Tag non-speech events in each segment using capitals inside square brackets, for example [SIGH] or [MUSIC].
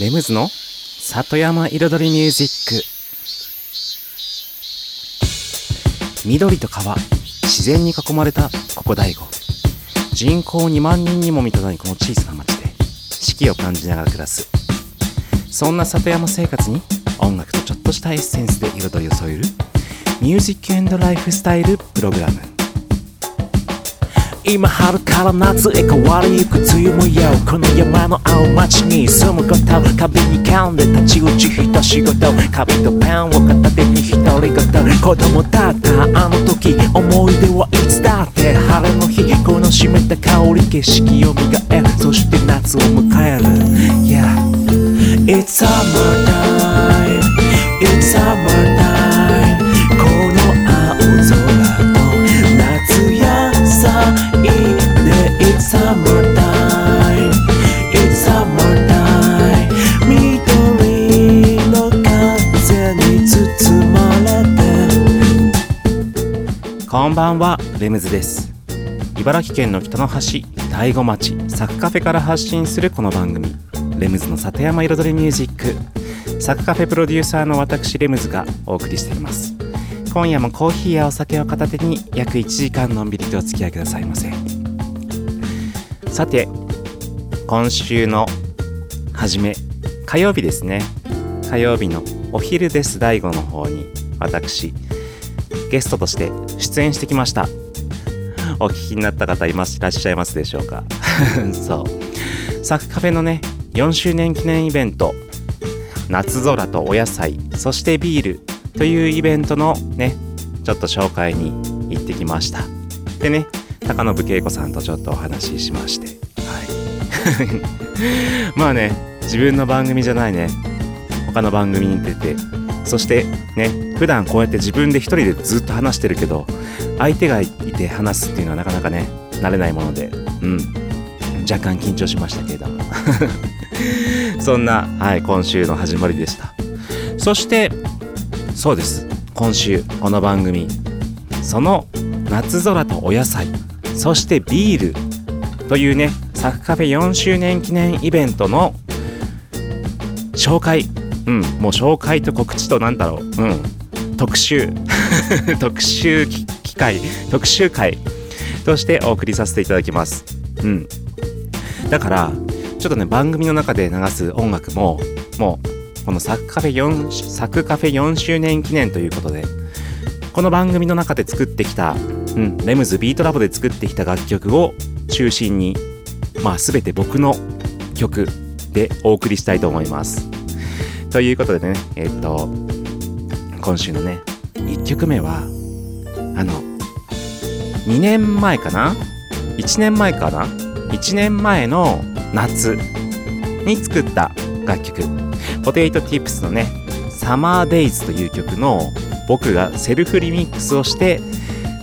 レムズの里山彩りミュージック。緑と川自然に囲まれたここ大悟。人口2万人にも満たないこの小さな町で四季を感じながら暮らす。そんな里山生活に音楽とちょっとしたエッセンスで彩りを添えるミュージックライフスタイルプログラム。今春から夏へ変わりゆく梅雨もよこの山の青町に住むこと壁に噛んで立ち打ち一仕事紙とペンを片手に独り言子供だったあの時思い出はいつだって晴れの日。この湿った香り景色を磨えそして夏を迎える Yeah It's summer time It's summertime It's summer time It's summer time 緑の風に包まれて。こんばんはレムズです。茨城県の北の端大子町サクカフェから発信するこの番組。レムズの里山彩りミュージック。サクカフェプロデューサーの私レムズがお送りしています。今夜もコーヒーやお酒を片手に約1時間のんびりとお付き合いくださいませ。さて今週の初め火曜日ですね。火曜日のお昼です。大悟の方に私ゲストとして出演してきました。お聞きになった方いますいらっしゃいますでしょうか？[LAUGHS] そう。サクカフェのね4周年記念イベント夏空とお野菜そしてビールというイベントのねちょっと紹介に行ってきました。でね高信恵子さんとちょっとお話ししまして。はい。[LAUGHS] まあね自分の番組じゃないね。他の番組に出て。そしてね普段こうやって自分で一人でずっと話してるけど相手がいて話すっていうのはなかなかね慣れないもので。うん。若干緊張しましたけれども。[LAUGHS] そんな、はい、今週の始まりでした。そしてそうです。今週この番組。その夏空とお野菜。そしてビールというねサクカフェ4周年記念イベントの紹介。うんもう紹介と告知となんだろう。うん。特集。[LAUGHS] 特集機会。特集会。としてお送りさせていただきます。うん。だからちょっとね番組の中で流す音楽ももうこのサクカフェ4サクカフェ4周年記念ということでこの番組の中で作ってきた、うん、レムズビートラボで作ってきた楽曲を中心にまあ全て僕の曲でお送りしたいと思います。ということでねえっと今週のね1曲目はあの2年前かな？1年前かな？1年前の夏に作った楽曲。ポテイトティップスのね「サマーデイズという曲の僕がセルフリミックスをして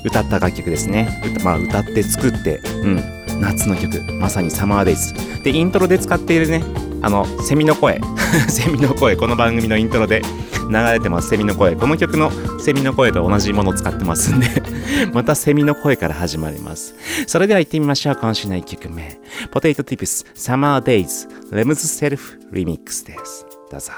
歌った楽曲ですね。歌,、まあ、歌って作ってうん。夏の曲。まさにサマーデイズでイントロで使っているねあのセミの声。[LAUGHS] セミの声。この番組のイントロで流れてます。セミの声。この曲のセミの声と同じものを使ってますんで。[LAUGHS] またセミの声から始まります。それでは行ってみましょう。今週の1曲目。ポテイトティプスサマーデイズレムズセルフリミックスです。どうぞ。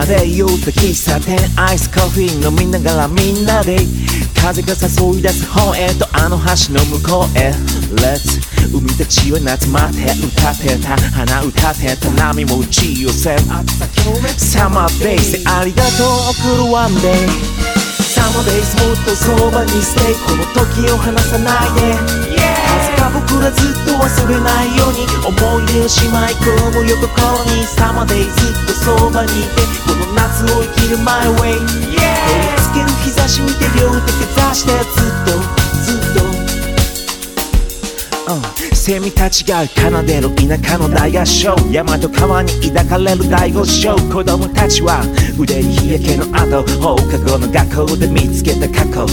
の下で酔った喫茶店アイスコーヒー飲みながらみんなで風が誘い出す方へとあの橋の向こうへ。Let's 海たちは夏待って歌ってた。花歌ってた。波も打ち寄せる。サマーデイズでありがとう送るワンデイサマーデイズもっとそばにステイこの時を離さないで。風が僕らずっと忘れないように思い出をしまい込む横心にサマデイずっとそばにいてこの夏を生きる My way 照りつける日差し見て両手かざしてずっとずっと。セミたちが奏でる田舎の大合唱。山と川に抱かれる大合唱。子供たちは腕に日焼けの後放課後の学校で見つけた過去。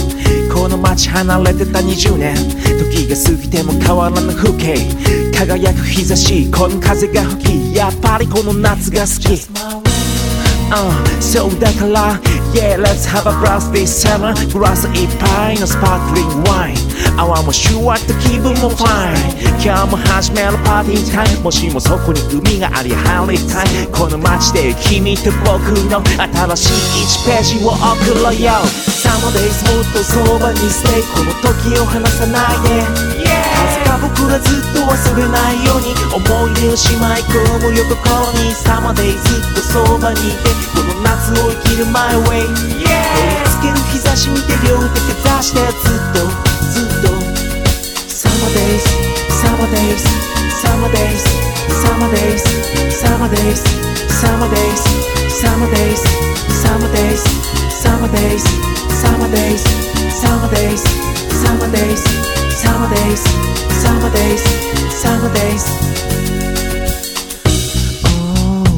この街離れてた20年。時が過ぎても変わらぬ風景。輝く日差し。この風が吹き。やっぱりこの夏が好き。Uh, そうだから Yeah, let's have a blast this summer. グラスいっぱいのスパークリングワイン泡もシュワッと気分もファイン今日も始めるパーティータイムもしもそこに海があり入りたいこの街で君と僕の新しい1ページを送ろうよ Summer days もっとそばにステイこの時を離さないで Yeah! いつか僕らずっと忘れないように思い出をしまい込むよところにサマデイずっとそばにいてこの夏を生きる My way 照りつける日差し見て両手で出してずっとずっとイズサマデイズサマデイズサマデイズサマデイズサマデイズサマデイズサマデイズサマデイズサマデイズサマデイズサマデイズ Summer days Summer days Summer days Summer days お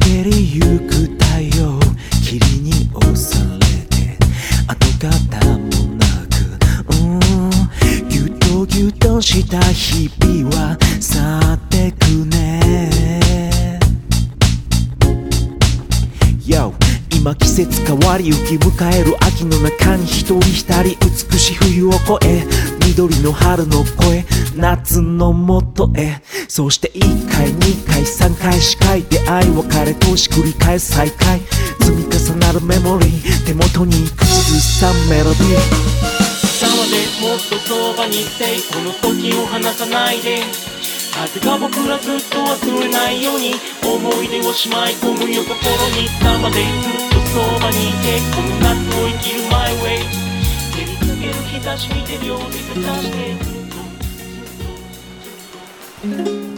陰りゆく太陽霧に押されて跡形もなくうんぎゅっとぎゅっとした日々はさ節変わりゆき迎える秋の中に一人一人美しい冬を越え緑の春の声夏のもとへ。そして1回2回3回4回出会い別れとし繰り返す再会。積み重なるメモリー手元に口ずさむメロディー。サマでもっとそばにいてこの時を離さないで。風が僕らずっと忘れないように思い出をしまい込むよ心に。サマでずっとそばにいてこの夏を生きる My way 照りつける日差し見て両手かざして。ずっと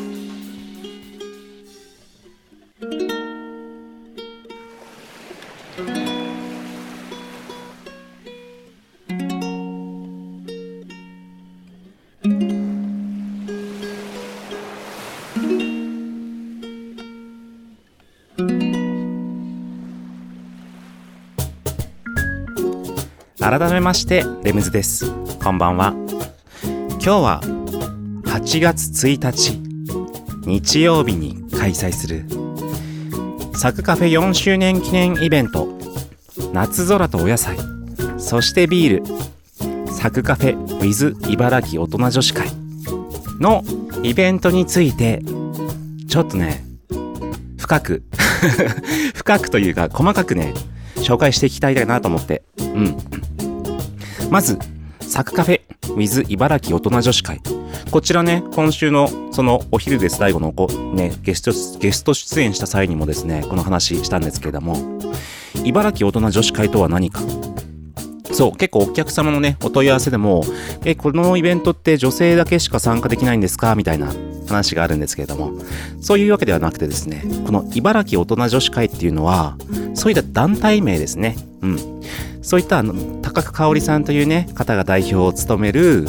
改めましてレムズです。こんばんは。今日は8月1日日曜日に開催するサクカフェ4周年記念イベント夏空とお野菜そしてビールサクカフェ with 茨城大人女子会のイベントについてちょっとね深く [LAUGHS] 深くというか細かくね紹介していきたいなと思って。うん。まず、サクカフェ with 茨城大人女子会。こちらね、今週のそのお昼です最後のこね、ゲスト、ゲスト出演した際にもですね、この話したんですけれども、茨城大人女子会とは何か。そう、結構お客様のね、お問い合わせでも、え、このイベントって女性だけしか参加できないんですか？みたいな話があるんですけれども、そういうわけではなくてですね、この茨城大人女子会っていうのは、そういった団体名ですね。うん。そういったあの高久香織さんというね方が代表を務める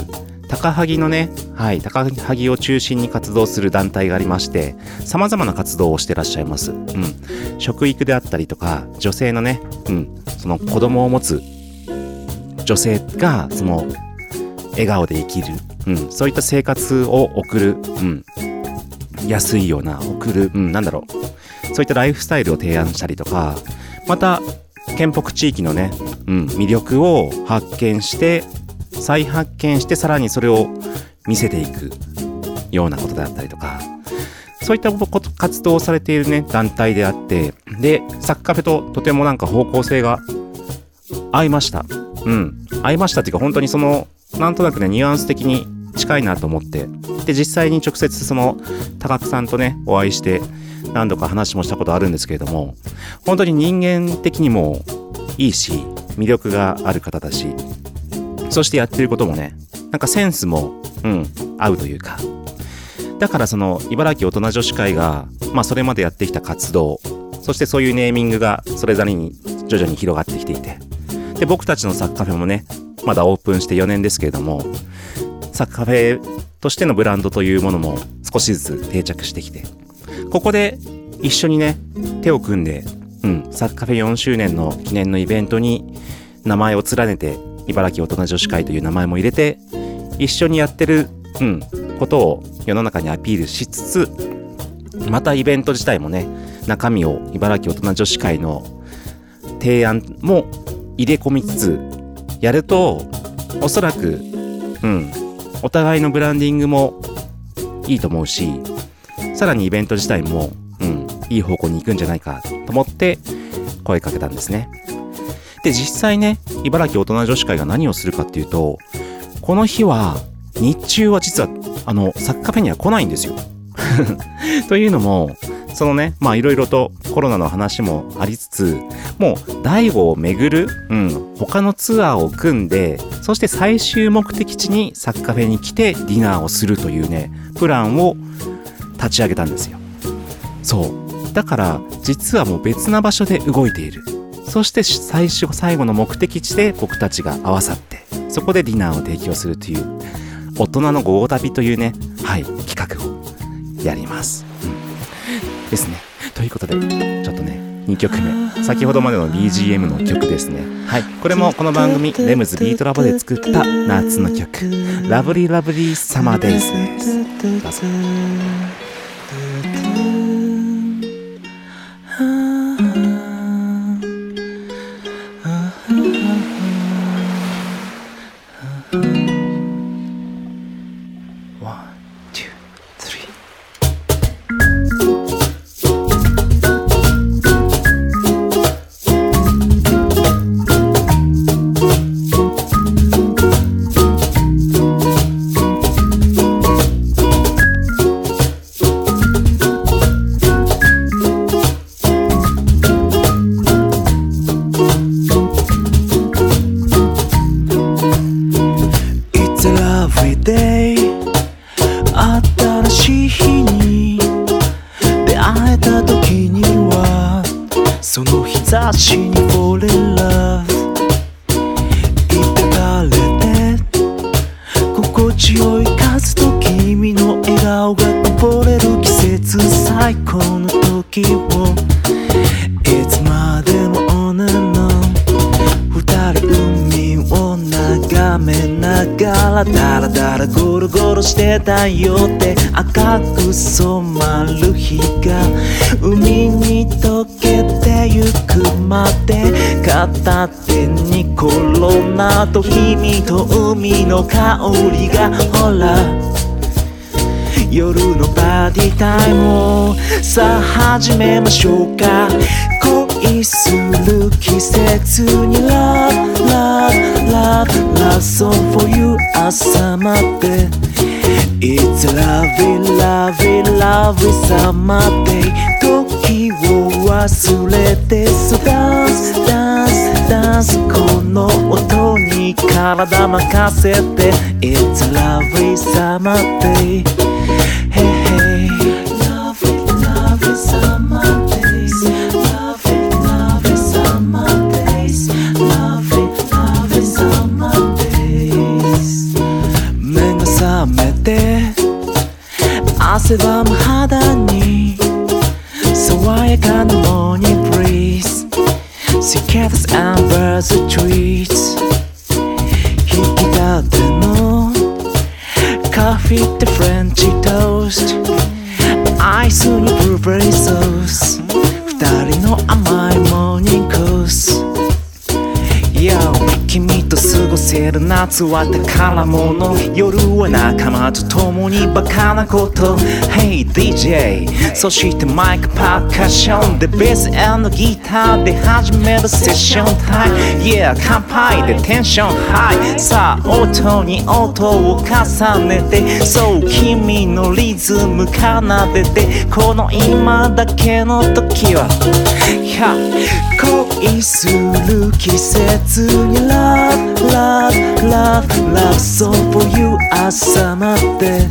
高萩のね、はい、高萩を中心に活動する団体がありまして、様々な活動をしてらっしゃいます。うん。食育であったりとか、女性のね、うん、その子供を持つ女性が、その、笑顔で生きる、うん、そういった生活を送る、うん、安いような、送る、うん、なんだろう、そういったライフスタイルを提案したりとか、また、県北地域のね、うん、魅力を発見して、再発見して、さらにそれを見せていくようなことであったりとか、そういったこと活動をされているね、団体であって、で、サッカフェととてもなんか方向性が合いました。うん。合いましたっていうか本当にその、なんとなくね、ニュアンス的に近いなと思って。で、実際に直接その、高久さんとね、お会いして、何度か話もしたことあるんですけれども、本当に人間的にもいいし、魅力がある方だし、そしてやってることもね、なんかセンスも、うん、合うというか。だからその、茨城大人女子会が、まあそれまでやってきた活動、そしてそういうネーミングがそれぞれに徐々に広がってきていて。で、僕たちのサッカーフェもね、まだオープンして4年ですけれども、サッカーフェとしてのブランドというものも少しずつ定着してきて、ここで一緒にね、手を組んで、うん、サッカーフェ4周年の記念のイベントに名前を連ねて、茨城大人女子会という名前も入れて、一緒にやってる、うん、ことを世の中にアピールしつつ、またイベント自体もね、中身を茨城大人女子会の提案も入れ込みつつやると、おそらく、うん、お互いのブランディングもいいと思うし、さらにイベント自体も、うん、いい方向に行くんじゃないかと思って声かけたんですね。で、実際ね、茨城大人女子会が何をするかっていうと、この日は、日中は実は、あの、サッカーフェには来ないんですよ。[LAUGHS] というのも、そのね、まあいろいろとコロナの話もありつつ、もう大悟を巡る、うん、他のツアーを組んで、そして最終目的地にサッカーフェに来てディナーをするというね、プランを立ち上げたんですよ。そう。だから、実はもう別な場所で動いている。そして最初、最後の目的地で僕たちが合わさって、そこでディナーを提供するという、大人の午後旅というね、はい、企画をやります。うんですね。ということで、ちょっとね、2曲目。先ほどまでの BGM の曲ですね。はい。これもこの番組、レムズビートラボで作った夏の曲、ラブリーラブリーサマーデイズです。どうぞ。 아. [LAUGHS] りがほら夜のパーティータイムをさあ始めましょうか恋する季節に Love, love, love, love song for you 朝まで It's a lovely, lovely, lovely summer day 時を忘れて So に体任せて It's a lovely summer day Hey, hey Lovely, lovely summer days Lovely, lovely summer days Lovely, lovely summer days 目が覚めて汗ばむ肌に爽やかなモーニングブリーズ Cicadas and birds and カフェってフレンチる夏は宝物。夜は仲間と共にバカなこと。Hey DJ そしてマイクパーカッションでベースギターで始めるセッションタイム Yeah 乾杯でテンションハイさあ音に音を重ねて。そう君のリズム奏でて。この今だけの時は。恋する季節に Love, love, love, love So for you 朝まで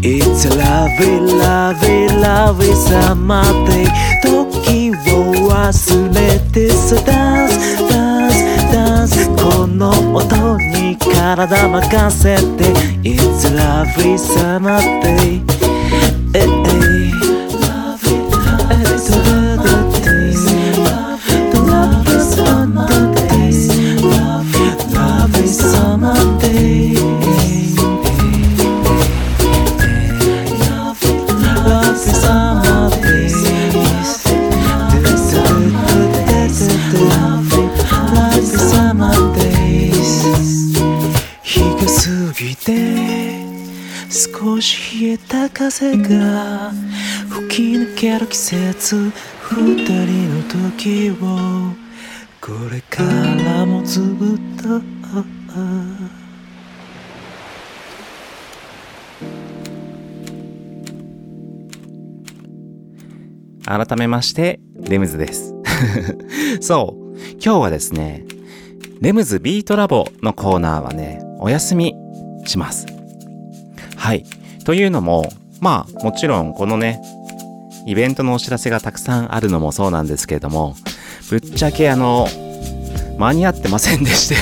It's a lovely, lovely, lovely summer day 時を忘れてさ Dance, dance, dance この音に体任せて It's a lovely summer day 風が吹き抜ける季節二人の時をこれからもずっと改めまして、レムズです。[LAUGHS] そう、今日はですね、レムズビートラボのコーナーはね、お休みします。はい。というのも、まあ、もちろんこのね、イベントのお知らせがたくさんあるのもそうなんですけれども、ぶっちゃけあの、間に合ってませんでして、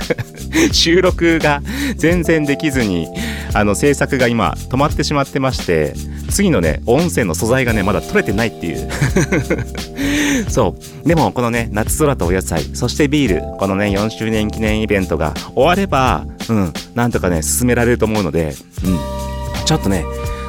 [LAUGHS] 収録が全然できずに、あの制作が今止まってしまってまして、次のね、音声の素材がね、まだ取れてないっていう。[LAUGHS] そう。でも、このね、夏空とお野菜、そしてビール、このね、4周年記念イベントが終われば、うん、なんとかね、進められると思うので、うん。ちょっとね、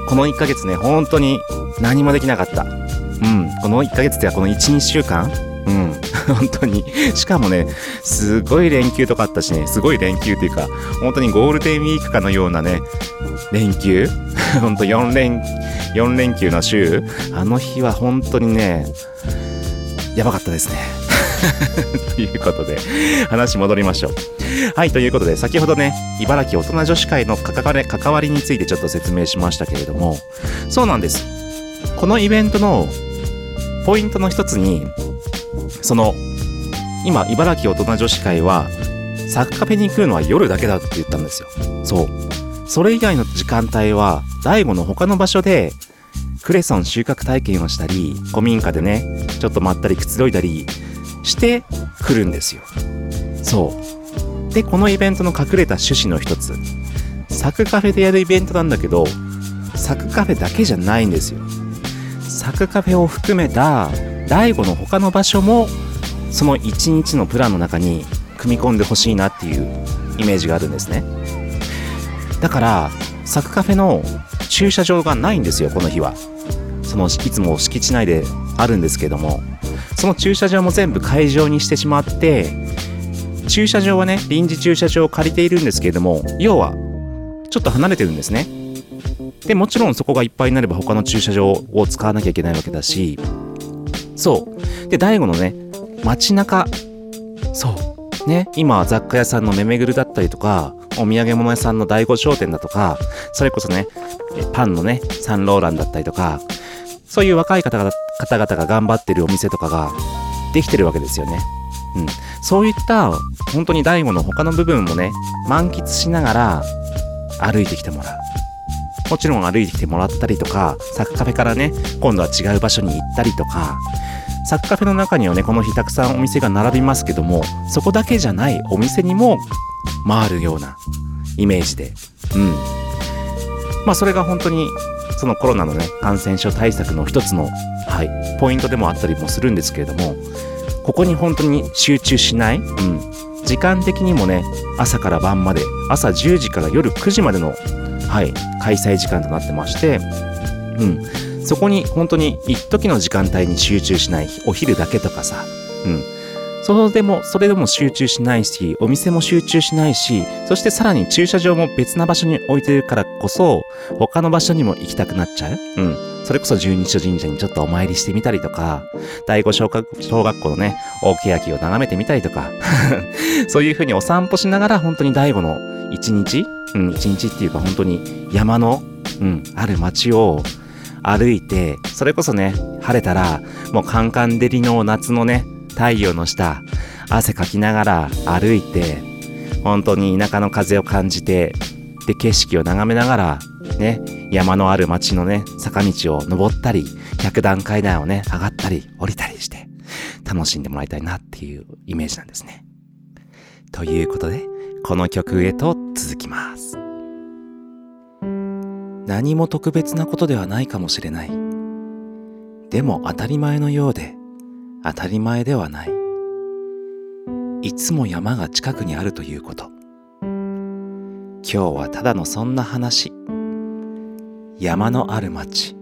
この1ヶ月ね、本当に何もできなかった。うん。この1ヶ月っていうか、この1、2週間？うん。[LAUGHS] 本当に。しかもね、すごい連休とかあったしね、すごい連休っていうか、本当にゴールデンウィークかのようなね、連休？[LAUGHS] 本当4連、4連休の週？あの日は本当にね、やばかったですね。[LAUGHS] ということで、話戻りましょう。はい、ということで、先ほどね、茨城大人女子会の関わり関わりについてちょっと説明しましたけれども、そうなんです。このイベントのポイントの一つに、その、今、茨城大人女子会は、サッカフェに来るのは夜だけだって言ったんですよ。そう。それ以外の時間帯は、大悟の他の場所で、クレソン収穫体験をしたり、古民家でね、ちょっとまったりくつろいだりして来るんですよ。そう。で、このイベントの隠れた趣旨の一つ、サクカフェでやるイベントなんだけど、サクカフェだけじゃないんですよ。サクカフェを含めた、大悟の他の場所も、その一日のプランの中に組み込んでほしいなっていうイメージがあるんですね。だから、サクカフェの駐車場がないんですよ、この日は。そのいつも敷地内であるんですけども、その駐車場も全部会場にしてしまって、駐車場はね、臨時駐車場を借りているんですけれども、要は、ちょっと離れてるんですね。で、もちろんそこがいっぱいになれば他の駐車場を使わなきゃいけないわけだし、そう。で、大悟のね、街中、そう。ね、今は、雑貨屋さんのめめぐるだったりとか、お土産物屋さんの第五商店だとか、それこそね、パンのね、サンローランだったりとか、そういう若い方々が頑張ってるお店とかができてるわけですよね。うん。そういった、本当に大悟の他の部分もね、満喫しながら歩いてきてもらう。もちろん歩いてきてもらったりとか、サッカフェからね、今度は違う場所に行ったりとか、サッカフェの中にはね、この日たくさんお店が並びますけども、そこだけじゃないお店にも回るようなイメージで。うん。まあそれが本当に、そのコロナのね、感染症対策の一つの、はい、ポイントでもあったりもするんですけれども、ここに本当に集中しない、うん。時間的にもね、朝から晩まで、朝10時から夜9時までの、はい、開催時間となってまして、うん。そこに本当に一時の時間帯に集中しないお昼だけとかさ、うん。それでも、それでも集中しないし、お店も集中しないし、そしてさらに駐車場も別な場所に置いてるからこそ、他の場所にも行きたくなっちゃううん。それこそ十二所神社にちょっとお参りしてみたりとか、第五小学小学校のね、大欅を眺めてみたりとか、[LAUGHS] そういう風にお散歩しながら本当に第五の一日うん、一日っていうか本当に山の、うん、ある街を歩いて、それこそね、晴れたら、もうカンカン照りの夏のね、太陽の下、汗かきながら歩いて、本当に田舎の風を感じて、で、景色を眺めながら、ね、山のある街のね、坂道を登ったり、100段階段をね、上がったり、降りたりして、楽しんでもらいたいなっていうイメージなんですね。ということで、この曲へと続きます。何も特別なことではないかもしれない。でも当たり前のようで、当たり前ではない。いつも山が近くにあるということ。今日はただのそんな話。山のある町。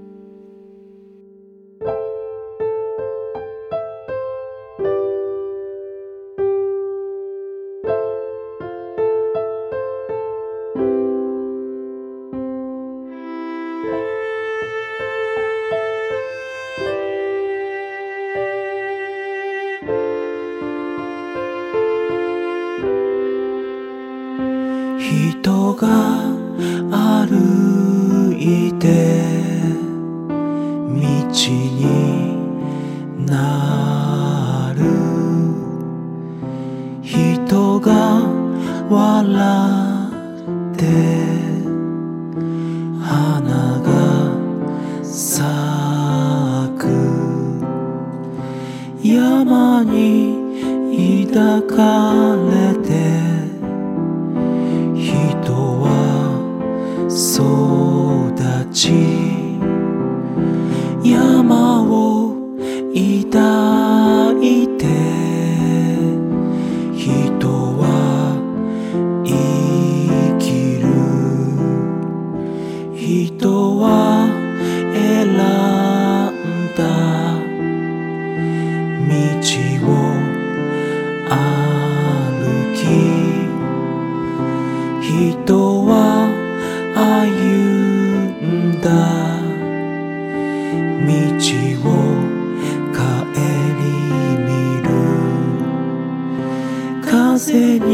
風に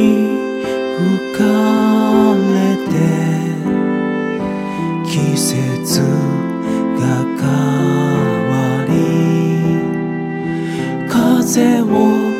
吹かれて季節が変わり風を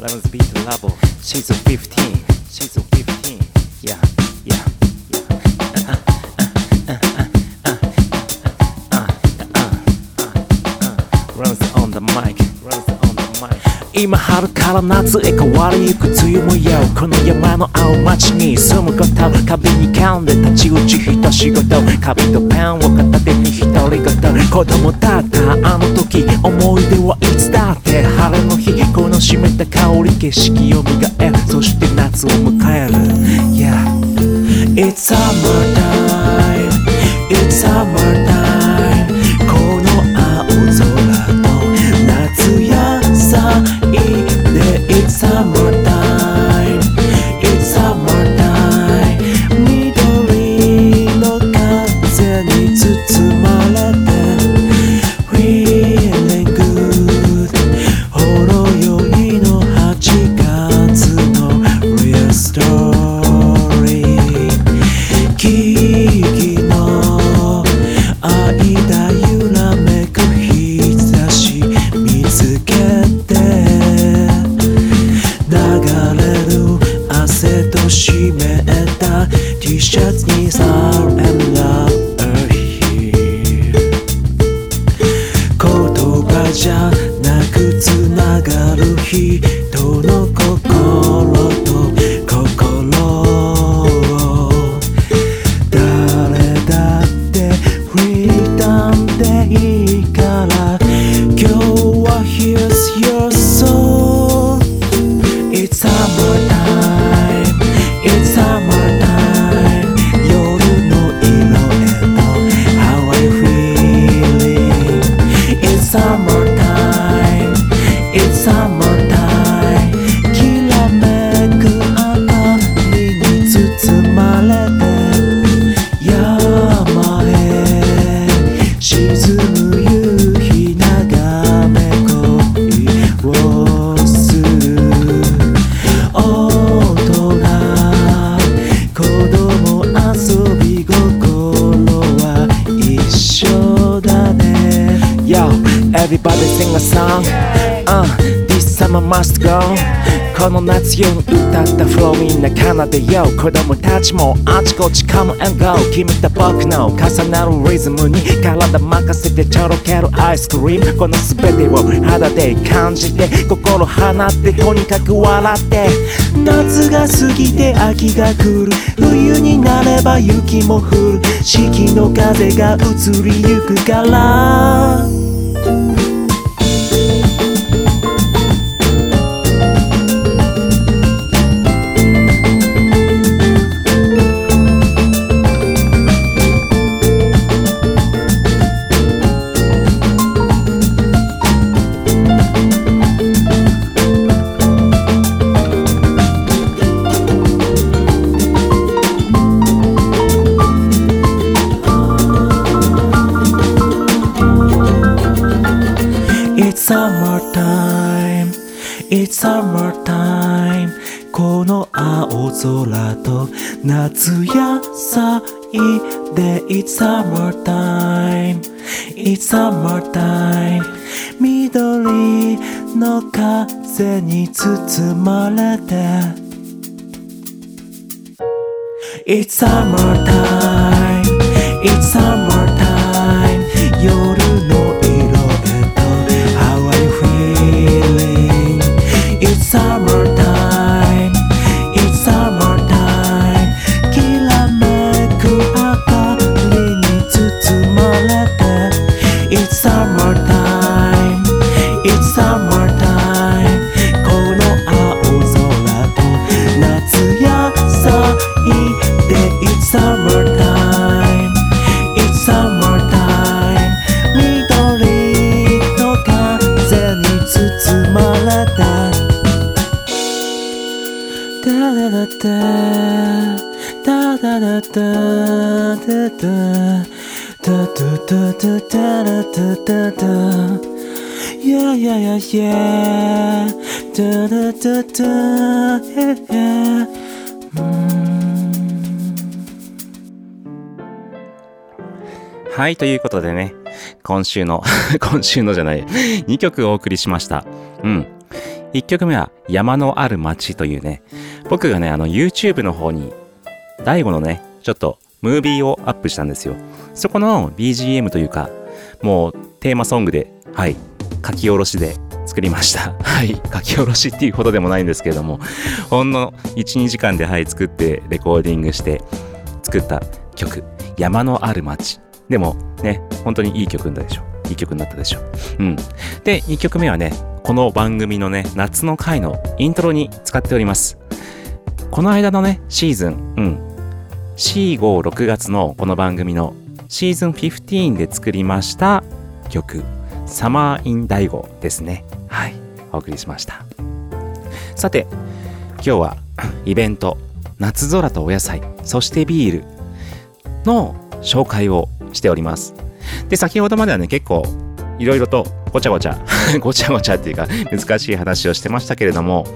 Lemons beat level. She's a 15. She's a 15. Yeah, yeah. Uh-huh, uh-huh, uh-huh, Runs on the mic. 今春から夏へ変わりゆく梅雨模様この山の青町に住むこと壁に噛んで立ち打ち一仕事紙とペンを片手に独り言子供だった。あの時思い出はいつだって晴れの日この湿った。香り景色を磨えるそして夏を迎える。Yeah It's summertime It's summertime この青空と夏野菜 xa một your 奏でよう子供たちもあちこち Come and go 君と僕の重なるリズムに体任せてちょろけるアイスクリームこの全てを肌で感じて心放ってとにかく笑って夏が過ぎて秋が来る冬になれば雪も降る四季の風が移りゆくから「summertime It's summertime この青空と夏野菜で It's summertime It's summertime 緑の風に包まれて It's summertime It's summertime ダダダダダダダダダダダダダダダダダ Yeah, yeah, yeah, yeah. Da da da da, yeah, yeah. Mm. はい、ということでね、今週の、[LAUGHS] 今週のじゃない、2曲お送りしました。うん。1曲目は、山のある街というね、僕がね、あの、YouTube の方に、大悟のね、ちょっと、ムービーをアップしたんですよ。そこの BGM というか、もう、テーマソングで、はい、書き下ろしで作りました。[LAUGHS] はい。書き下ろしっていうほどでもないんですけれども、ほんの1、2時間で、はい、作って、レコーディングして、作った曲、山のある街。でも、ね、本当にいい曲なったでしょ。いい曲になったでしょ。うん。で、2曲目はね、この番組のね、夏の回のイントロに使っております。この間のね、シーズン、うん。4、5、6月のこの番組のシーズン15で作りました曲、サマーインダイゴですね。はい。お送りしました。さて、今日は [COUGHS] イベント、夏空とお野菜、そしてビールの紹介をしております。で、先ほどまではね、結構いろいろとごちゃごちゃ、[LAUGHS] ごちゃごちゃっていうか難しい話をしてましたけれども、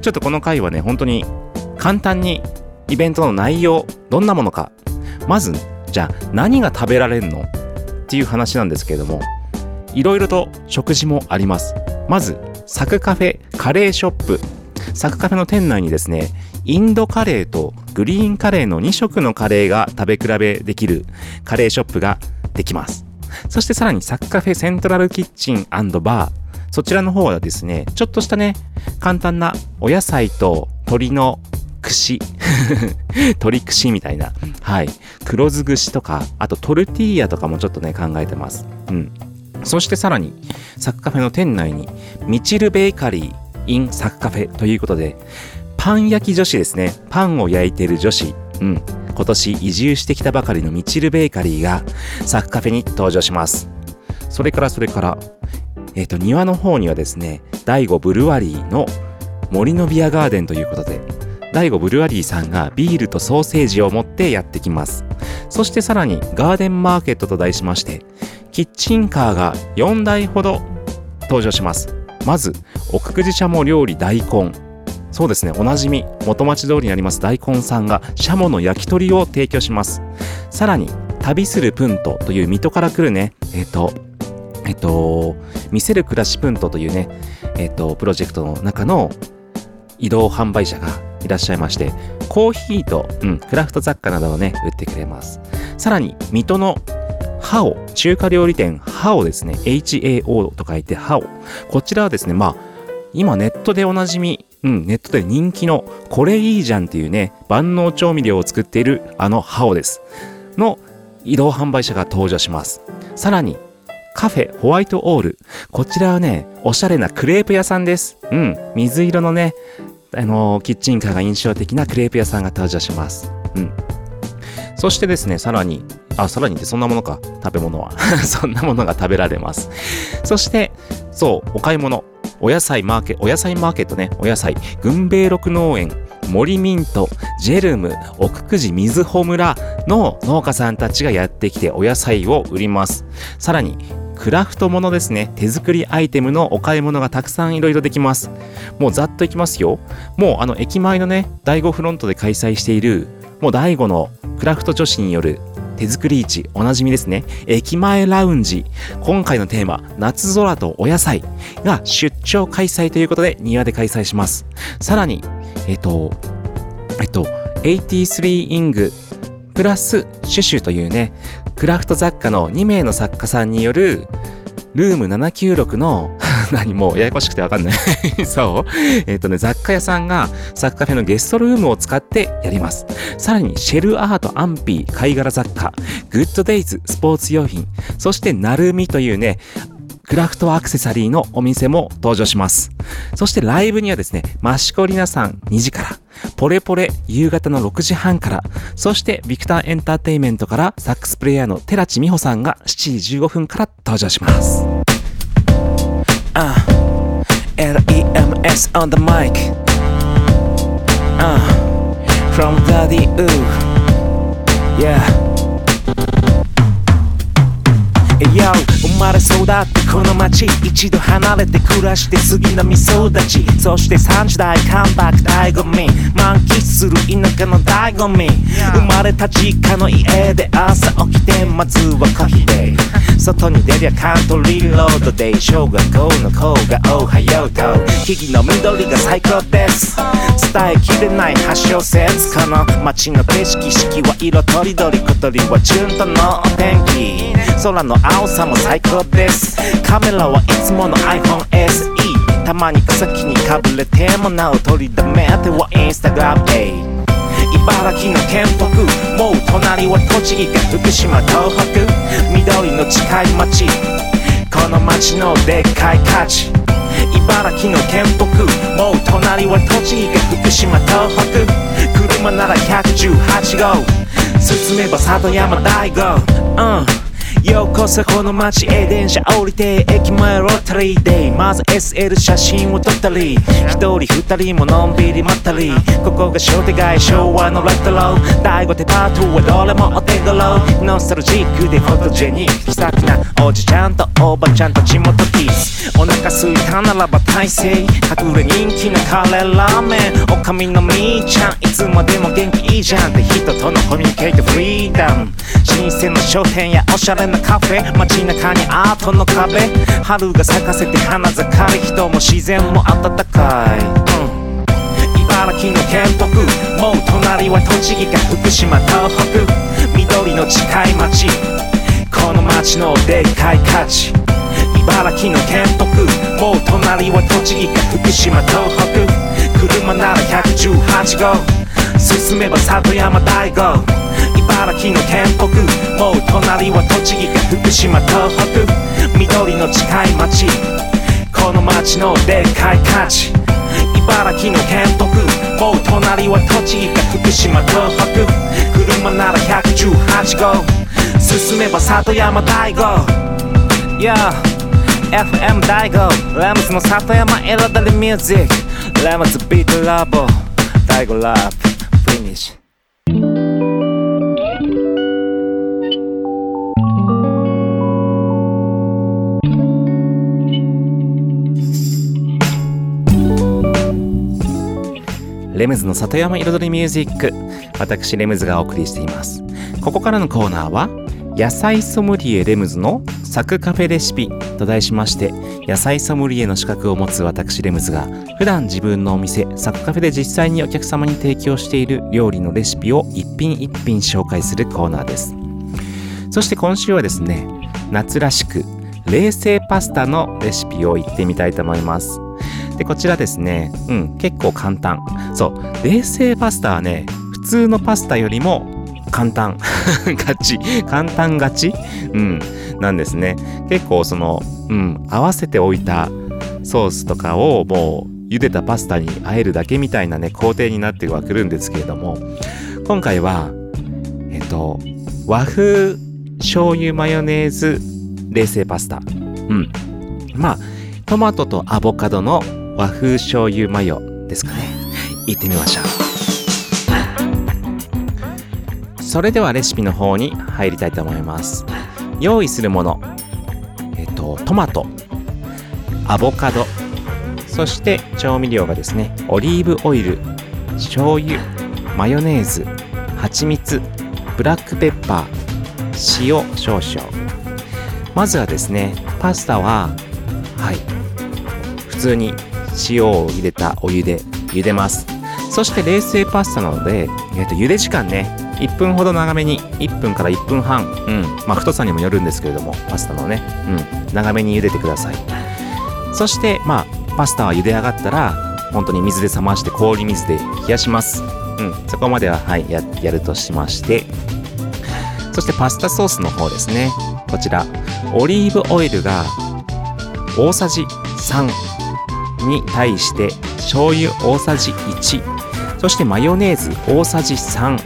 ちょっとこの回はね、本当に簡単にイベントの内容、どんなものか、まず、じゃあ何が食べられるの？っていう話なんですけれども、いろいろと食事もあります。まず、サクカフェカレーショップ。サクカフェの店内にですね、インドカレーとグリーンカレーの2色のカレーが食べ比べできるカレーショップができます。そしてさらにサクカフェセントラルキッチンバー。そちらの方はですね、ちょっとしたね、簡単なお野菜と鶏の串。[LAUGHS] 鶏串みたいな。はい。黒酢串とか、あとトルティーヤとかもちょっとね、考えてます。うん。そしてさらに、サクカフェの店内に、ミチルベーカリー in サクカフェということで、パン焼き女子ですね。パンを焼いている女子。うん。今年移住してきたばかりのミチルベーカリーが、サクカフェに登場します。それからそれから、えっ、と、庭の方にはですね、第5ブルワリーの森のビアガーデンということで、第5ブルワリーさんがビールとソーセージを持ってやってきます。そしてさらにガーデンマーケットと題しまして、キッチンカーが4台ほど登場します。まず、奥久慈しゃも料理大根。そうですね、おなじみ、元町通りにあります大根さんが、シャモの焼き鳥を提供します。さらに、旅するプントという水戸から来るね、えっ、と、えっ、と、見せる暮らしプントというね、えっ、と、プロジェクトの中の移動販売者がいらっしゃいまして、コーヒーと、うん、クラフト雑貨などをね、売ってくれます。さらに、水戸のハオ、中華料理店ハオですね、HAO と書いてハオ。こちらはですね、まあ、今ネットでおなじみ、うん、ネットで人気のこれいいじゃんっていうね、万能調味料を作っているあのハオです。の移動販売者が登場します。さらに、カフェホワイトオール。こちらはね、おしゃれなクレープ屋さんです。うん、水色のね、あのーキッチンカーが印象的なクレープ屋さんが登場します。うん。そしてですね、さらに、あ、さらにってそんなものか、食べ物は。[LAUGHS] そんなものが食べられます。そして、そう、お買い物。お野菜マーケ、お野菜マーケットね、お野菜、群米六農園、森ミント、ジェルム、奥久慈水穂村の農家さんたちがやってきてお野菜を売ります。さらに、クラフトものですね、手作りアイテムのお買い物がたくさんいろいろできます。もうざっといきますよ。もうあの駅前のね、第5フロントで開催している、もう第5のクラフト女子による手作り市、おなじみですね。駅前ラウンジ。今回のテーマ、夏空とお野菜が出張開催ということで庭で開催します。さらに、えっと、えっと、83イングプラスシュシュというね、クラフト雑貨の2名の作家さんによるルーム796の何もうややこしくてわかんない [LAUGHS] そうえっ、とね、雑貨屋さんがサッカフェのゲストルームを使ってやります。さらに、シェルアートアンピー貝殻雑貨、グッドデイズスポーツ用品、そしてナルミというね、クラフトアクセサリーのお店も登場します。そしてライブにはですね、マシコリナさん2時から、ポレポレ夕方の6時半から、そしてビクターエンターテイメントからサックスプレイヤーの寺地美穂さんが7時15分から登場します。Uh, L-E-M-S on the mic. Uh, from Daddy Ooh. Yeah. Yo 生まれ育ってこの街一度離れて暮らして次のみそ立ち。そして3時代カンバック醍醐味満喫する田舎の醍醐味。生まれた実家の家で朝起きてまずはコーヒーで。外に出りゃカントリーロードで小学校の子がおはようと。木々の緑が最高です。伝えきれない発祥説。この街の景色四季は色とりどり。小鳥は順とのお天気。空の青さも最高です。カメラはいつもの iPhone SE たまに草木にかぶれてもなお取りだめ。てはインスタグラム。へ茨城の県北もう隣は栃木か福島東北。緑の近い町。この町のでっかい価値。茨城の県北。もう隣は栃木か福島東北。車なら118号。進めば里山大悟うん。ようこそこの街へ電車降りて駅前ロータリーでまず SL 写真を撮ったり一人二人ものんびり待ったり。ここが商店街昭和のレトロ第5デパートはどれもお手頃ノスタルジックでフォトジェニック気さくなおじちゃんとおばちゃんと地元キス。お腹すいたならば大勢隠れ人気のカレーラーメン。おかみのみーちゃん。いつまでも元気いいじゃん。って人とのコミュニケートフリーダム。新鮮な商店やおしゃれなカフェ街中にアートの壁。春が咲かせて花盛り。人も自然も温かい、うん。茨城の県北。もう隣は栃木か福島東北。緑の近い町この町のでっかい価値。茨城の県北。もう隣は栃木か福島東北。車なら118号。進めば里山大悟茨城の県北もう隣は栃木か福島東北。緑の近い町この町のでっかい価値。茨城の県北もう隣は栃木か福島東北。車なら118号。進めば里山大悟 Yeah FM 大悟ラムズの里山彩りミュージックラムズビートラボ。大悟ラップ。レムズの里山彩りミュージック。私レムズがお送りしています。ここからのコーナーは野菜ソムリエレムズのサクカフェレシピと題しまして野菜ソムリエの資格を持つ私レムズが普段自分のお店サクカフェで実際にお客様に提供している料理のレシピを一品一品紹介するコーナーです。そして今週はですね夏らしく冷製パスタのレシピを言ってみたいと思います。でこちらですね。うん結構簡単。そう。冷製パスタはね普通のパスタよりも簡単。[LAUGHS] ガチ。簡単ガチ？うん。なんですね。結構そのうん合わせておいたソースとかをもう茹でたパスタに和えるだけみたいなね工程になってはくるんですけれども。今回はえっと和風醤油マヨネーズ冷製パスタ。うん。まあトマトとアボカドの和風醤油マヨですかね。行ってみましょう。それではレシピの方に入りたいと思います。用意するもの。えっとトマト。アボカド。そして調味料がですね。オリーブオイル。醤油。マヨネーズ。蜂蜜。ブラックペッパー。塩少々。まずはですねパスタははい。普通に塩を入れたお湯で茹でます。そして冷製パスタなので、えー、と茹で時間ね1分ほど長めに1分から1分半うんまあ太さにもよるんですけれどもパスタのねうん長めに茹でてください。そしてまあパスタは茹で上がったら本当に水で冷まして氷水で冷やします。うんそこまでははいややるとしまして。そしてパスタソースの方ですね。こちらオリーブオイルが大さじ3に対して醤油大さじ1そしてマヨネーズ大さじ3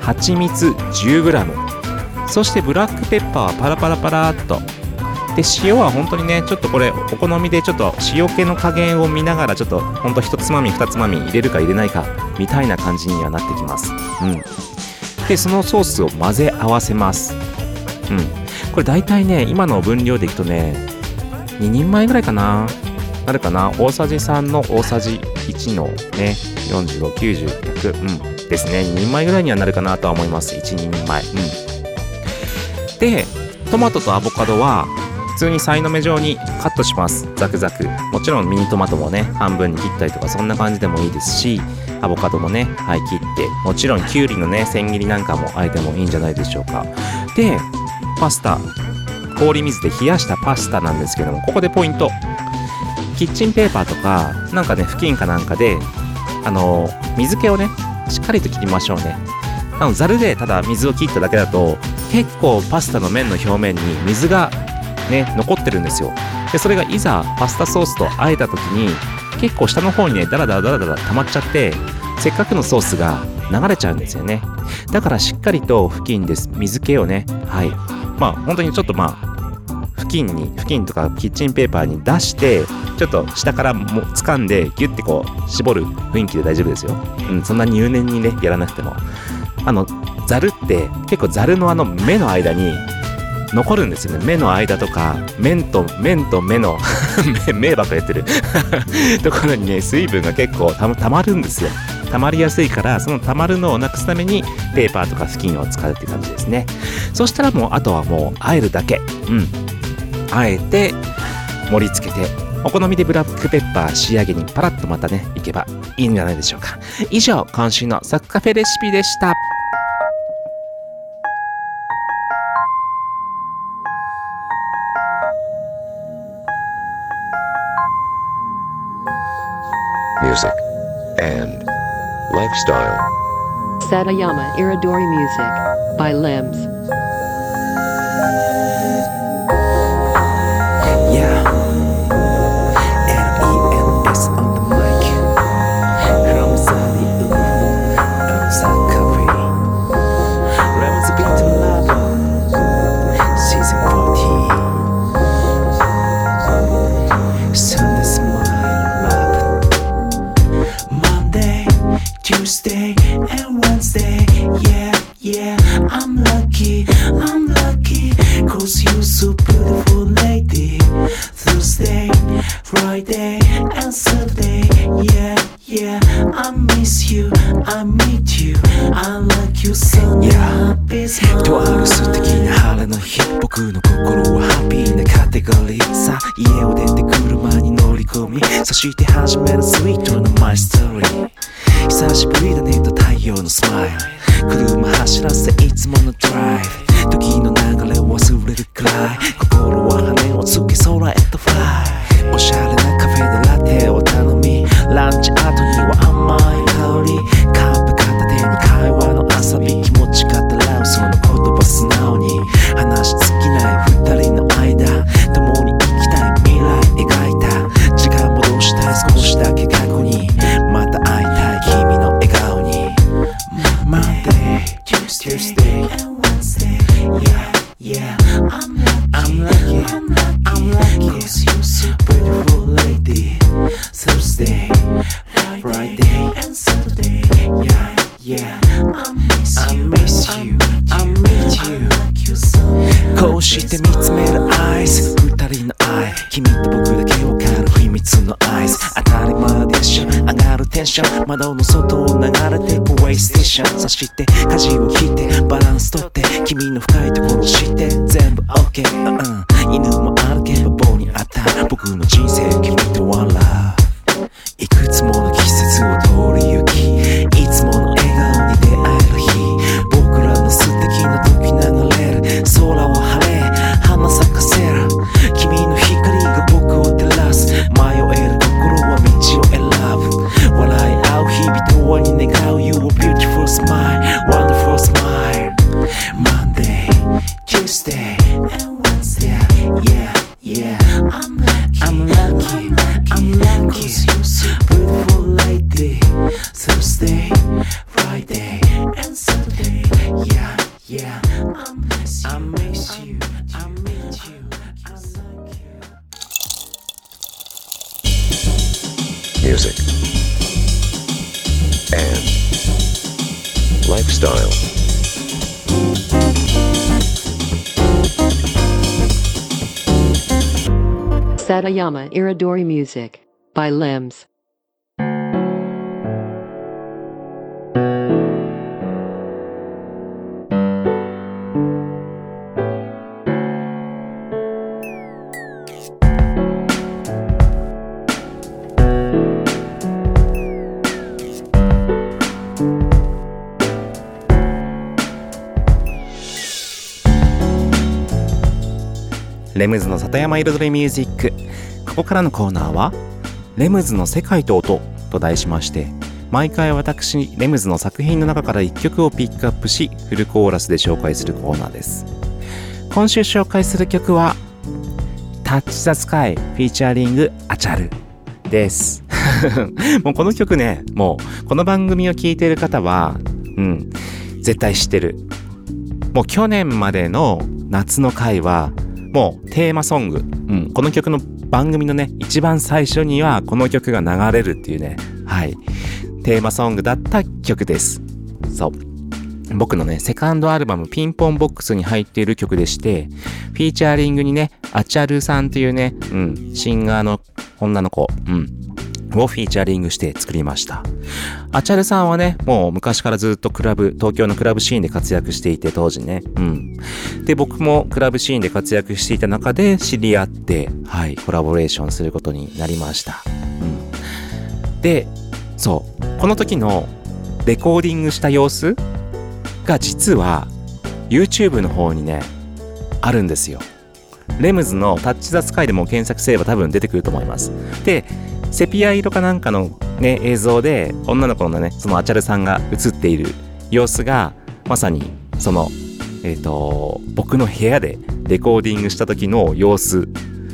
蜂蜜 10g そしてブラックペッパーはパラパラパラっと。で塩は本当にねちょっとこれお好みでちょっと塩気の加減を見ながらちょっとほんと1つまみ2つまみ入れるか入れないかみたいな感じにはなってきます。うん。でそのソースを混ぜ合わせます。うん。これ大体ね今の分量でいくとね2人前ぐらいかな。なるかな？大さじ3の大さじ1のね4590うん。ですね。2人前ぐらいにはなるかなとは思います。12人前。うん。でトマトとアボカドは普通にさいの目状にカットします。ザクザク。もちろんミニトマトもね半分に切ったりとかそんな感じでもいいですしアボカドもねはい切って。もちろんきゅうりのね千切りなんかもあえてもいいんじゃないでしょうか。でパスタ。氷水で冷やしたパスタなんですけどもここでポイント。キッチンペーパーとかなんかね布巾かなんかであの水気をねしっかりと切りましょうね。あのざるでただ水を切っただけだと結構パスタの麺の表面に水がね残ってるんですよ。でそれがいざパスタソースと和えた時に結構下の方にねダラダラダラダラ溜まっちゃってせっかくのソースが流れちゃうんですよね。だからしっかりと布巾です水気をね。はい。まあ本当にちょっとまあ巾に布巾とかキッチンペーパーに出してちょっと下からも掴んでギュッてこう絞る雰囲気で大丈夫ですよ、うん、そんな入念にねやらなくても。あのざるって結構ざるのあの目の間に残るんですよね。目の間とか面と面と目の目 [LAUGHS] 目ばっかやってる。[LAUGHS] ところにね水分が結構たまたまるんですよ。溜まりやすいからその溜まるのをなくすためにペーパーとか布巾を使うって感じですね。そしたらもうあとはもうあえるだけ。うん。あえて盛り付けてお好みでブラックペッパー仕上げにパラッとまたねいけばいいんじゃないでしょうか以上今週のサクカフェレシピでした music, and lifestyle. Satayama Iridori Music by Limbs. Friday, and Saturday. Yeah, yeah, I miss you, I meet you. I like you so yeah. happy smile. とある素敵な晴れの日僕の心はハッピーなカテゴリーさ家を出て車に乗り込みそして始めるスイートなマイストーリー久しぶりだねと太陽のスマイル車走らせいつものドライブ時の流れを忘れるくらい心窓の外を流れてるウェイステーションそして。Yama Iridori Music by Limbs. レムズの里山彩りミュージックここからのコーナーは「レムズの世界と音」と題しまして毎回私レムズの作品の中から1曲をピックアップしフルコーラスで紹介するコーナーです。今週紹介する曲は「Touch the Sky」フィーチャーリングアチャルです。[LAUGHS] もうこの曲ねもうこの番組を聴いている方はうん絶対知ってる。もう去年までの夏の回はもうテーマソング、うん、この曲の番組のね一番最初にはこの曲が流れるっていうねはいテーマソングだった曲です。そう。僕のね、セカンドアルバムピンポンボックスに入っている曲でして、フィーチャーリングにね、アチャルさんっていうね、うん、シンガーの女の子、うん、をフィーチャリングして作りました。アチャルさんはね、もう昔からずっとクラブ、東京のクラブシーンで活躍していて、当時ね。うん。で、僕もクラブシーンで活躍していた中で知り合って、はい、コラボレーションすることになりました。うん。で、そう、この時のレコーディングした様子が実は YouTube の方にね、あるんですよ。レムズのタッチザスカイでも検索すれば多分出てくると思います。で、セピア色かなんかのね、映像で女の子のね、そのアチャルさんが映っている様子が、まさにその、えっ、と、僕の部屋でレコーディングした時の様子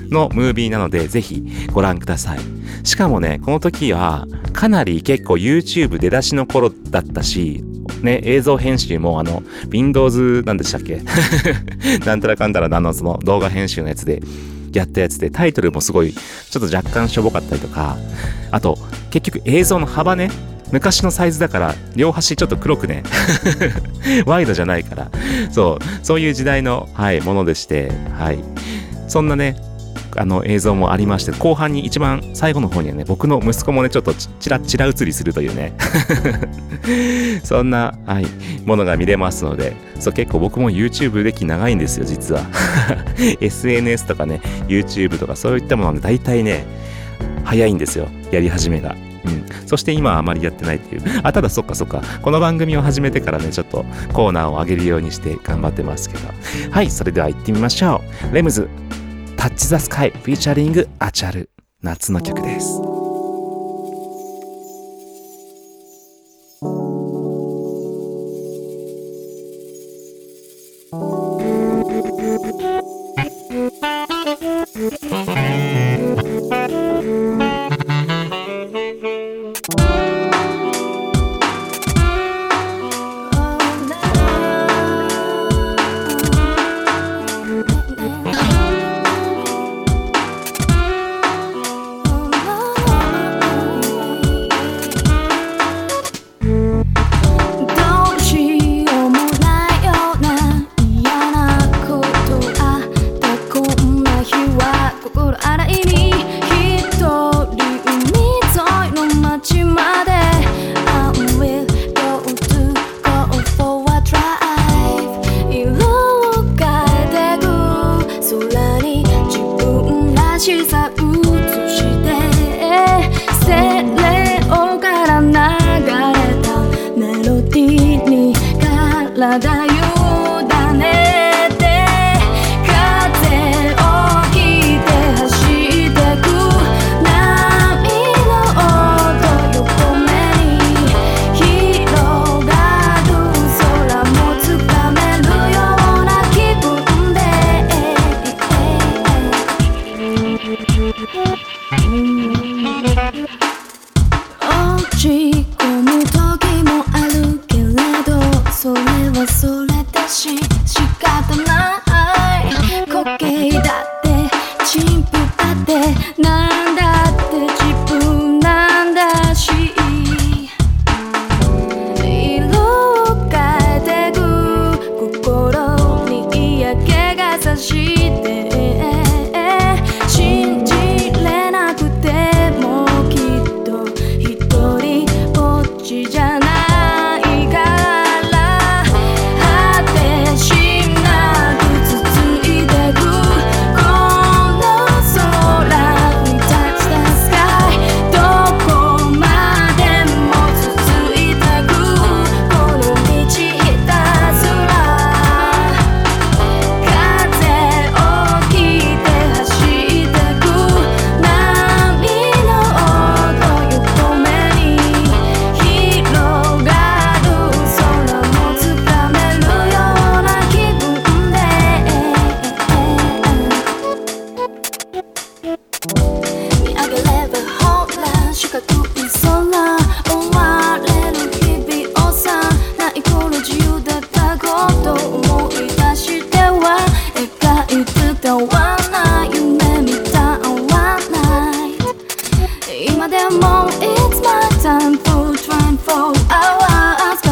のムービーなので、ぜひご覧ください。しかもね、この時はかなり結構 YouTube 出だしの頃だったし、ね、映像編集もあの、Windows なんでしたっけ？[LAUGHS] なんたらかんたらのあの、その動画編集のやつでやったやつで、タイトルもすごい、ちょっと若干しょぼかったりとか、あと、結局映像の幅ね、昔のサイズだから、両端ちょっと黒くね、[LAUGHS] ワイドじゃないから、そう、そういう時代の、はい、ものでして、はい。そんなね、あの映像もありまして、後半に一番最後の方にはね、僕の息子もね、ちょっとちちらちら映りするというね、[LAUGHS] そんな、はい、ものが見れますので、そう、結構僕も YouTube 歴長いんですよ、実は。[LAUGHS] SNS とかね、YouTube とかそういったもので大体ね、早いんですよ、やり始めが。うん、そして今はあまりやってないっていう。あ、ただそっかそっか。この番組を始めてからね、ちょっとコーナーを上げるようにして頑張ってますけど。はい、それでは行ってみましょう。レムズ、タッチザスカイ、フィーチャリング、アチャル。夏の曲です。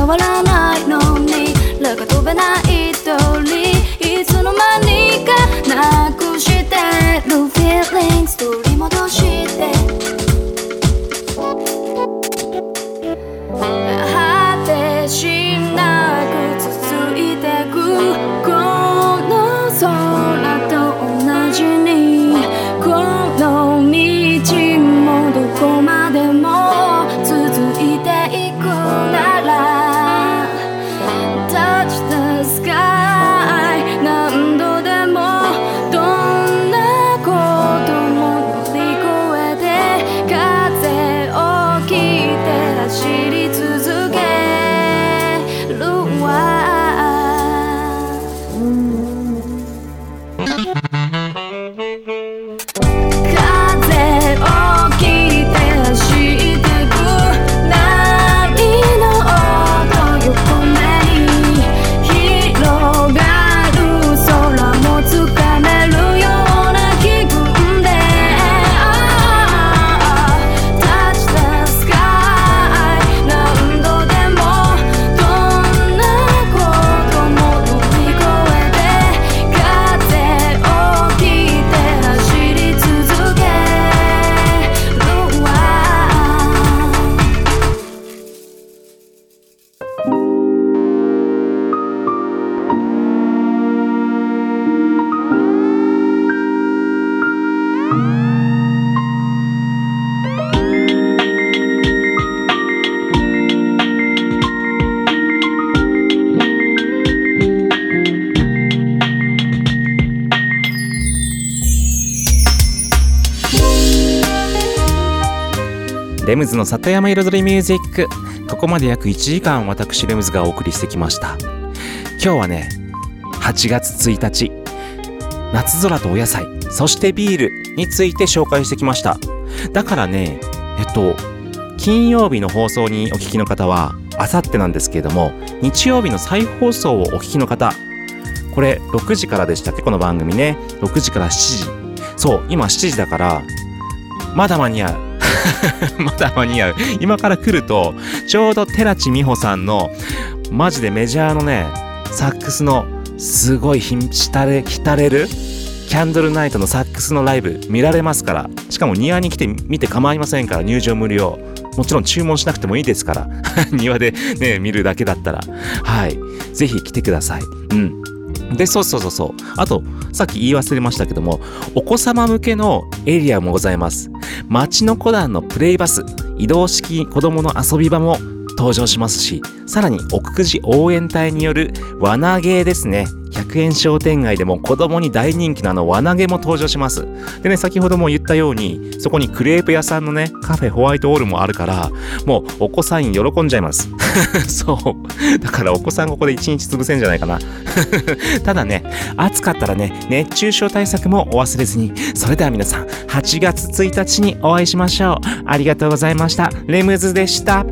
わらないレムズの里山彩りミュージック。ここまで約1時間私レムズがお送りしてきました。今日はね8月1日夏空とお野菜そしてビールについて紹介してきました。だからねえっと金曜日の放送にお聞きの方はあさってなんですけれども日曜日の再放送をお聞きの方これ6時からでしたっけ？この番組ね。6時から7時。そう今7時だからまだ間に合う。[LAUGHS] まだ間に合う。今から来ると、ちょうど寺地美穂さんの、マジでメジャーのね、サックスの、すごい浸れ、浸れるキャンドルナイトのサックスのライブ見られますから。しかも庭に来て見て構いませんから、入場無料。もちろん注文しなくてもいいですから。[LAUGHS] 庭でね、見るだけだったら。はい。ぜひ来てください。うん。で、そうそうそうそう。あと、さっき言い忘れましたけども、お子様向けのエリアもございます。町の子団のプレイバス、移動式子供の遊び場も登場しますし、さらに奥久慈応援隊による罠ゲーですね。100円商店街でも子供に大人気のあの罠毛も登場します。でね、先ほども言ったように、そこにクレープ屋さんのね、カフェホワイトオールもあるから、もうお子さん喜んじゃいます。[LAUGHS] そう。だからお子さんここで一日潰せんじゃないかな。[LAUGHS] ただね、暑かったらね、熱中症対策もお忘れずに。それでは皆さん、8月1日にお会いしましょう。ありがとうございました。レムズでした。